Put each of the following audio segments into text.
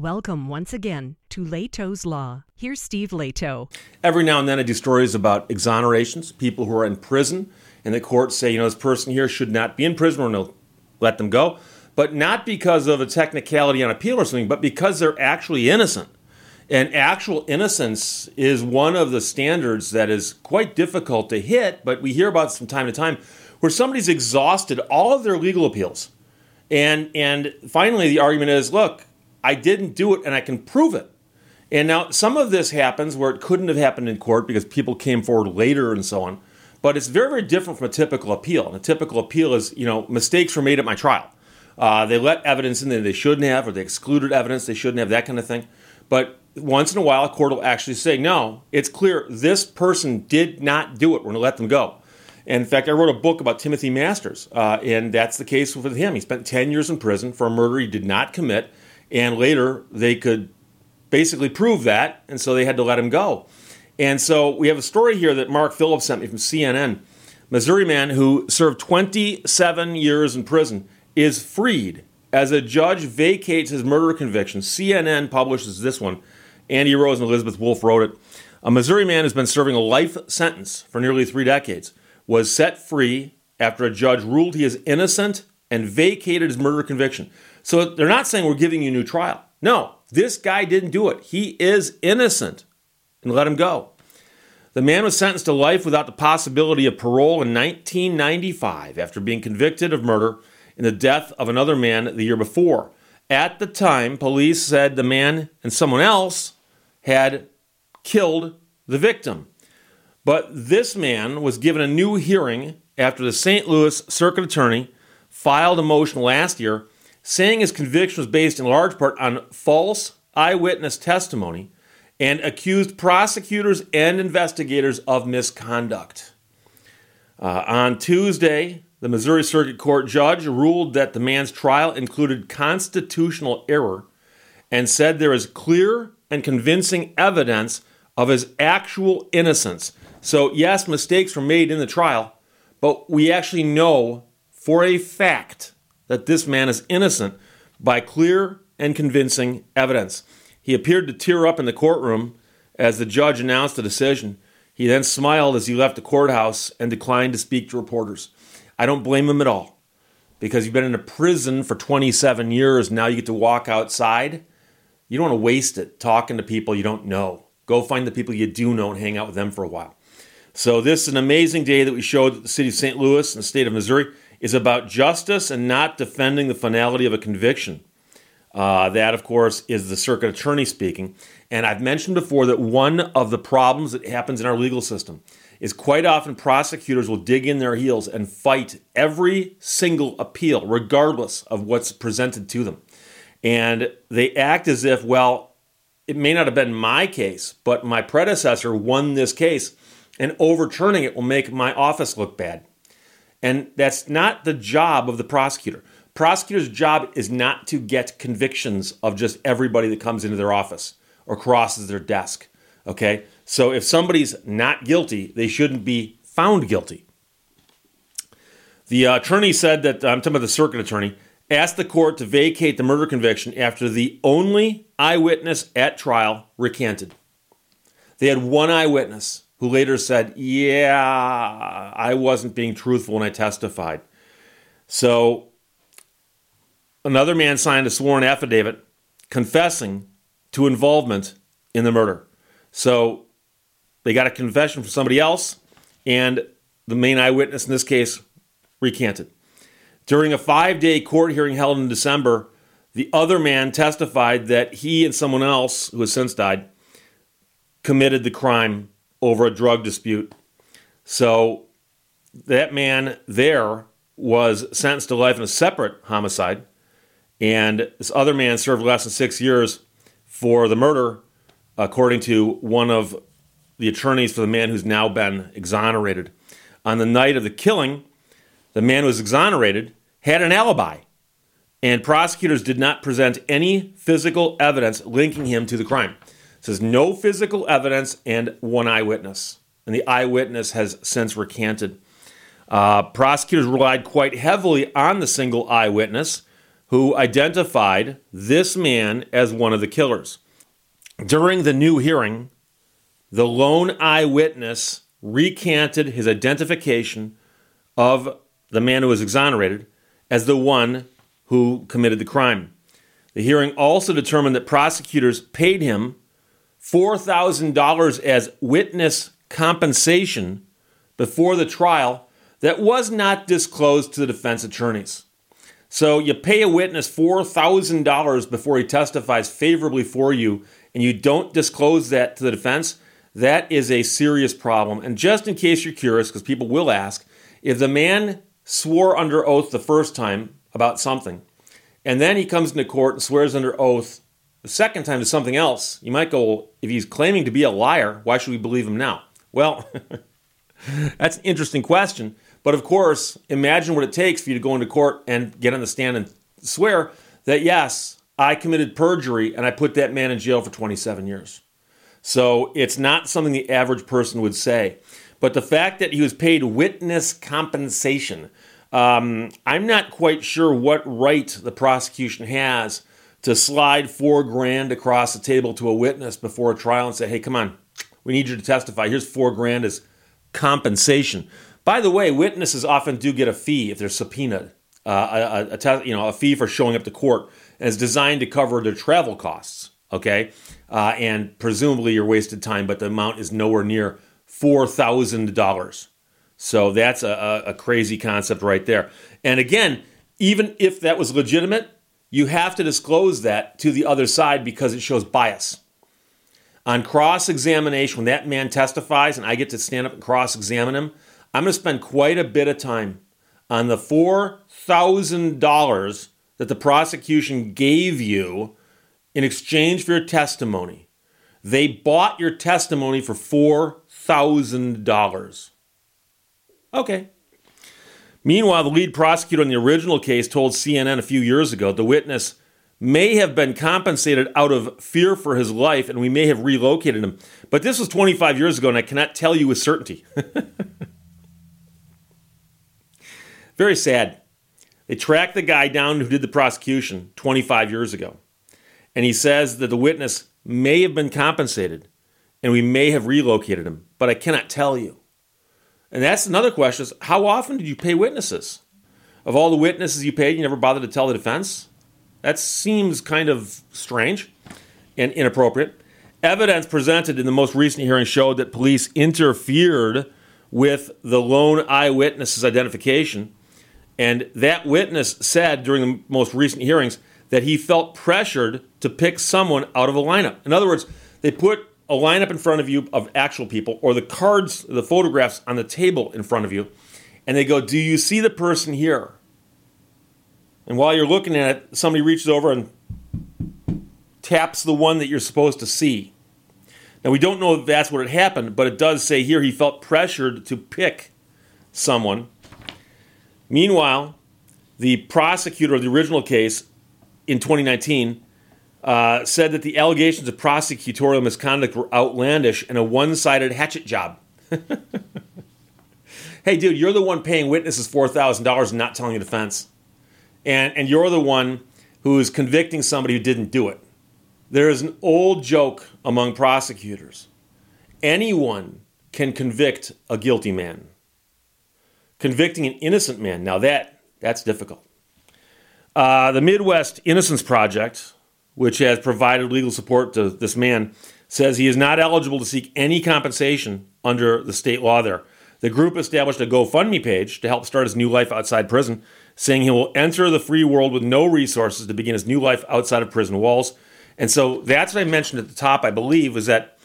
Welcome once again to Lehto's Law. Here's Steve Lehto. Every now and then I do stories about exonerations, people who are in prison, and the courts say, you know, this person here should not be in prison, or no, let them go. But not because of a technicality on appeal or something, but because they're actually innocent. And actual innocence is one of the standards that is quite difficult to hit, but we hear about from time to time, where somebody's exhausted all of their legal appeals. And, and finally, the argument is look, I didn't do it and I can prove it. And now some of this happens where it couldn't have happened in court because people came forward later and so on. But it's very, very different from a typical appeal. And a typical appeal is, you know, mistakes were made at my trial. Uh, they let evidence in that they shouldn't have, or they excluded evidence they shouldn't have, that kind of thing. But once in a while, a court will actually say, no, it's clear this person did not do it. We're going to let them go. And in fact, I wrote a book about Timothy Masters, uh, and that's the case with him. He spent 10 years in prison for a murder he did not commit and later they could basically prove that, and so they had to let him go. And so we have a story here that Mark Phillips sent me from CNN. Missouri man who served 27 years in prison is freed as a judge vacates his murder conviction. CNN publishes this one. Andy Rose and Elizabeth Wolf wrote it. A Missouri man who's been serving a life sentence for nearly three decades was set free after a judge ruled he is innocent and vacated his murder conviction. So they're not saying we're giving you a new trial. No, this guy didn't do it. He is innocent and let him go. The man was sentenced to life without the possibility of parole in 1995 after being convicted of murder in the death of another man the year before. At the time, police said the man and someone else had killed the victim. But this man was given a new hearing after the St. Louis Circuit Attorney filed a motion last year saying his conviction was based in large part on false eyewitness testimony and accused prosecutors and investigators of misconduct. Uh, on Tuesday, the Missouri Circuit Court judge ruled that the man's trial included constitutional error and said there is clear and convincing evidence of his actual innocence. So, yes, mistakes were made in the trial, but we actually know for a fact that this man is innocent by clear and convincing evidence. He appeared to tear up in the courtroom as the judge announced the decision. He then smiled as he left the courthouse and declined to speak to reporters. I don't blame him at all because you've been in a prison for 27 years. Now you get to walk outside. You don't want to waste it talking to people you don't know. Go find the people you do know and hang out with them for a while. So, this is an amazing day that we showed the city of St. Louis and the state of Missouri is about justice and not defending the finality of a conviction. Uh, that, of course, is the circuit attorney speaking. And I've mentioned before that one of the problems that happens in our legal system is quite often prosecutors will dig in their heels and fight every single appeal, regardless of what's presented to them. And they act as if, well, it may not have been my case, but my predecessor won this case, and overturning it will make my office look bad. And that's not the job of the prosecutor. Prosecutor's job is not to get convictions of just everybody that comes into their office or crosses their desk. Okay? So if somebody's not guilty, they shouldn't be found guilty. The uh, attorney said that, I'm talking about the circuit attorney, asked the court to vacate the murder conviction after the only eyewitness at trial recanted. They had one eyewitness who later said, Yeah, I wasn't being truthful when I testified. So another man signed a sworn affidavit confessing to involvement in the murder. So they got a confession from somebody else, and the main eyewitness in this case recanted. During a five day court hearing held in December, the other man testified that he and someone else, who has since died, committed the crime over a drug dispute. So that man there was sentenced to life in a separate homicide, and this other man served less than six years for the murder, according to one of the attorneys for the man who's now been exonerated. On the night of the killing, the man who was exonerated had an alibi, and prosecutors did not present any physical evidence linking him to the crime. It says no physical evidence and one eyewitness. And the eyewitness has since recanted. Uh, prosecutors relied quite heavily on the single eyewitness who identified this man as one of the killers. During the new hearing, the lone eyewitness recanted his identification of the man who was exonerated as the one who committed the crime. The hearing also determined that prosecutors paid him $4,000 as witness compensation before the trial that was not disclosed to the defense attorneys. So you pay a witness $4,000 before he testifies favorably for you, and you don't disclose that to the defense. That is a serious problem. And just in case you're curious, because people will ask, if the man swore under oath the first time about something, and then he comes into court and swears under oath the second time to something else, you might go, if he's claiming to be a liar, why should we believe him now? Well, that's an interesting question. But of course, imagine what it takes for you to go into court and get on the stand and swear that, yes, I committed perjury and I put that man in jail for 27 years. So it's not something the average person would say. But the fact that he was paid witness compensation, um, I'm not quite sure what right the prosecution has to slide four grand across the table to a witness before a trial and say, hey, come on, we need you to testify. Here's four grand as compensation. By the way, witnesses often do get a fee if they're subpoenaed, uh, a, a te- you know, a fee for showing up to court, and it's designed to cover their travel costs. Okay, uh, and presumably your wasted time, but the amount is nowhere near four thousand dollars. So that's a, a crazy concept right there. And again, even if that was legitimate, you have to disclose that to the other side because it shows bias. On cross examination, when that man testifies and I get to stand up and cross examine him, I'm going to spend quite a bit of time on the $4,000 that the prosecution gave you in exchange for your testimony. They bought your testimony for $4,000. Okay. Meanwhile, the lead prosecutor in the original case told CNN a few years ago the witness may have been compensated out of fear for his life and we may have relocated him. But this was 25 years ago and I cannot tell you with certainty. Very sad. They tracked the guy down who did the prosecution 25 years ago. And he says that the witness may have been compensated and we may have relocated him, but I cannot tell you. And that's another question is how often did you pay witnesses? Of all the witnesses you paid, you never bothered to tell the defense? That seems kind of strange and inappropriate. Evidence presented in the most recent hearing showed that police interfered with the lone eyewitness's identification and that witness said during the most recent hearings that he felt pressured to pick someone out of a lineup. In other words, they put a lineup in front of you of actual people or the cards, the photographs on the table in front of you, and they go, Do you see the person here? And while you're looking at it, somebody reaches over and taps the one that you're supposed to see. Now, we don't know if that's what had happened, but it does say here he felt pressured to pick someone Meanwhile, the prosecutor of the original case in 2019 uh, said that the allegations of prosecutorial misconduct were outlandish and a one sided hatchet job. hey, dude, you're the one paying witnesses $4,000 and not telling the defense. And, and you're the one who is convicting somebody who didn't do it. There is an old joke among prosecutors anyone can convict a guilty man convicting an innocent man. Now that that's difficult. Uh, the Midwest Innocence Project, which has provided legal support to this man, says he is not eligible to seek any compensation under the state law there. The group established a GoFundMe page to help start his new life outside prison, saying he will enter the free world with no resources to begin his new life outside of prison walls. And so that's what I mentioned at the top, I believe, is that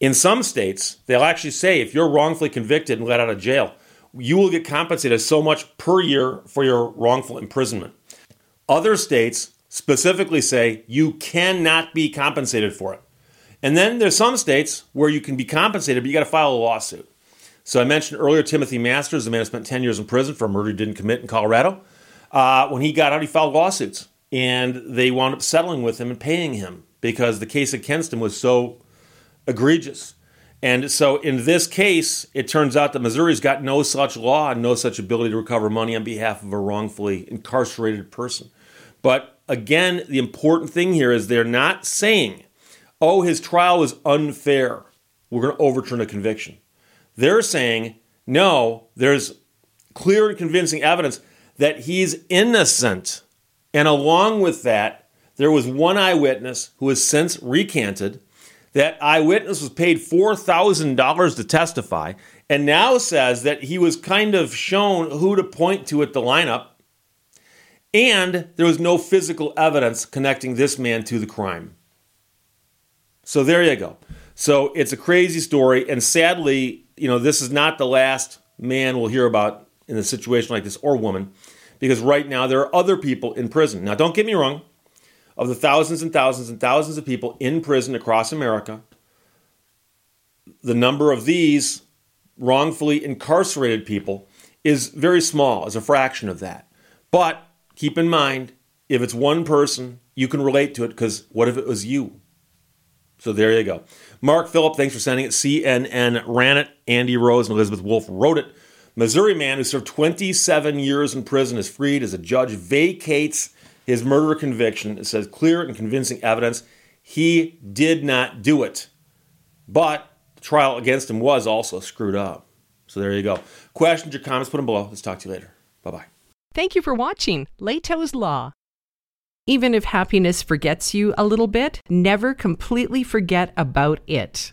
in some states, they'll actually say if you're wrongfully convicted and let out of jail, you will get compensated so much per year for your wrongful imprisonment. Other states specifically say you cannot be compensated for it. And then there's some states where you can be compensated, but you got to file a lawsuit. So I mentioned earlier Timothy Masters, the man who spent 10 years in prison for a murder he didn't commit in Colorado. Uh, when he got out, he filed lawsuits, and they wound up settling with him and paying him because the case against him was so egregious. And so in this case, it turns out that Missouri's got no such law and no such ability to recover money on behalf of a wrongfully incarcerated person. But again, the important thing here is they're not saying, oh, his trial was unfair. We're going to overturn a conviction. They're saying, no, there's clear and convincing evidence that he's innocent. And along with that, there was one eyewitness who has since recanted. That eyewitness was paid $4,000 to testify and now says that he was kind of shown who to point to at the lineup. And there was no physical evidence connecting this man to the crime. So there you go. So it's a crazy story. And sadly, you know, this is not the last man we'll hear about in a situation like this or woman, because right now there are other people in prison. Now, don't get me wrong, of the thousands and thousands and thousands of people in prison across America, the number of these wrongfully incarcerated people is very small, as a fraction of that. But keep in mind, if it's one person, you can relate to it because what if it was you? So there you go. Mark Phillip, thanks for sending it. CNN ran it. Andy Rose and Elizabeth Wolf wrote it. Missouri man who served 27 years in prison is freed as a judge vacates his murder conviction. It says clear and convincing evidence he did not do it. But the trial against him was also screwed up. So there you go. Questions or comments, put them below. Let's talk to you later. Bye bye. Thank you for watching Lehto's Law. Even if happiness forgets you a little bit, never completely forget about it.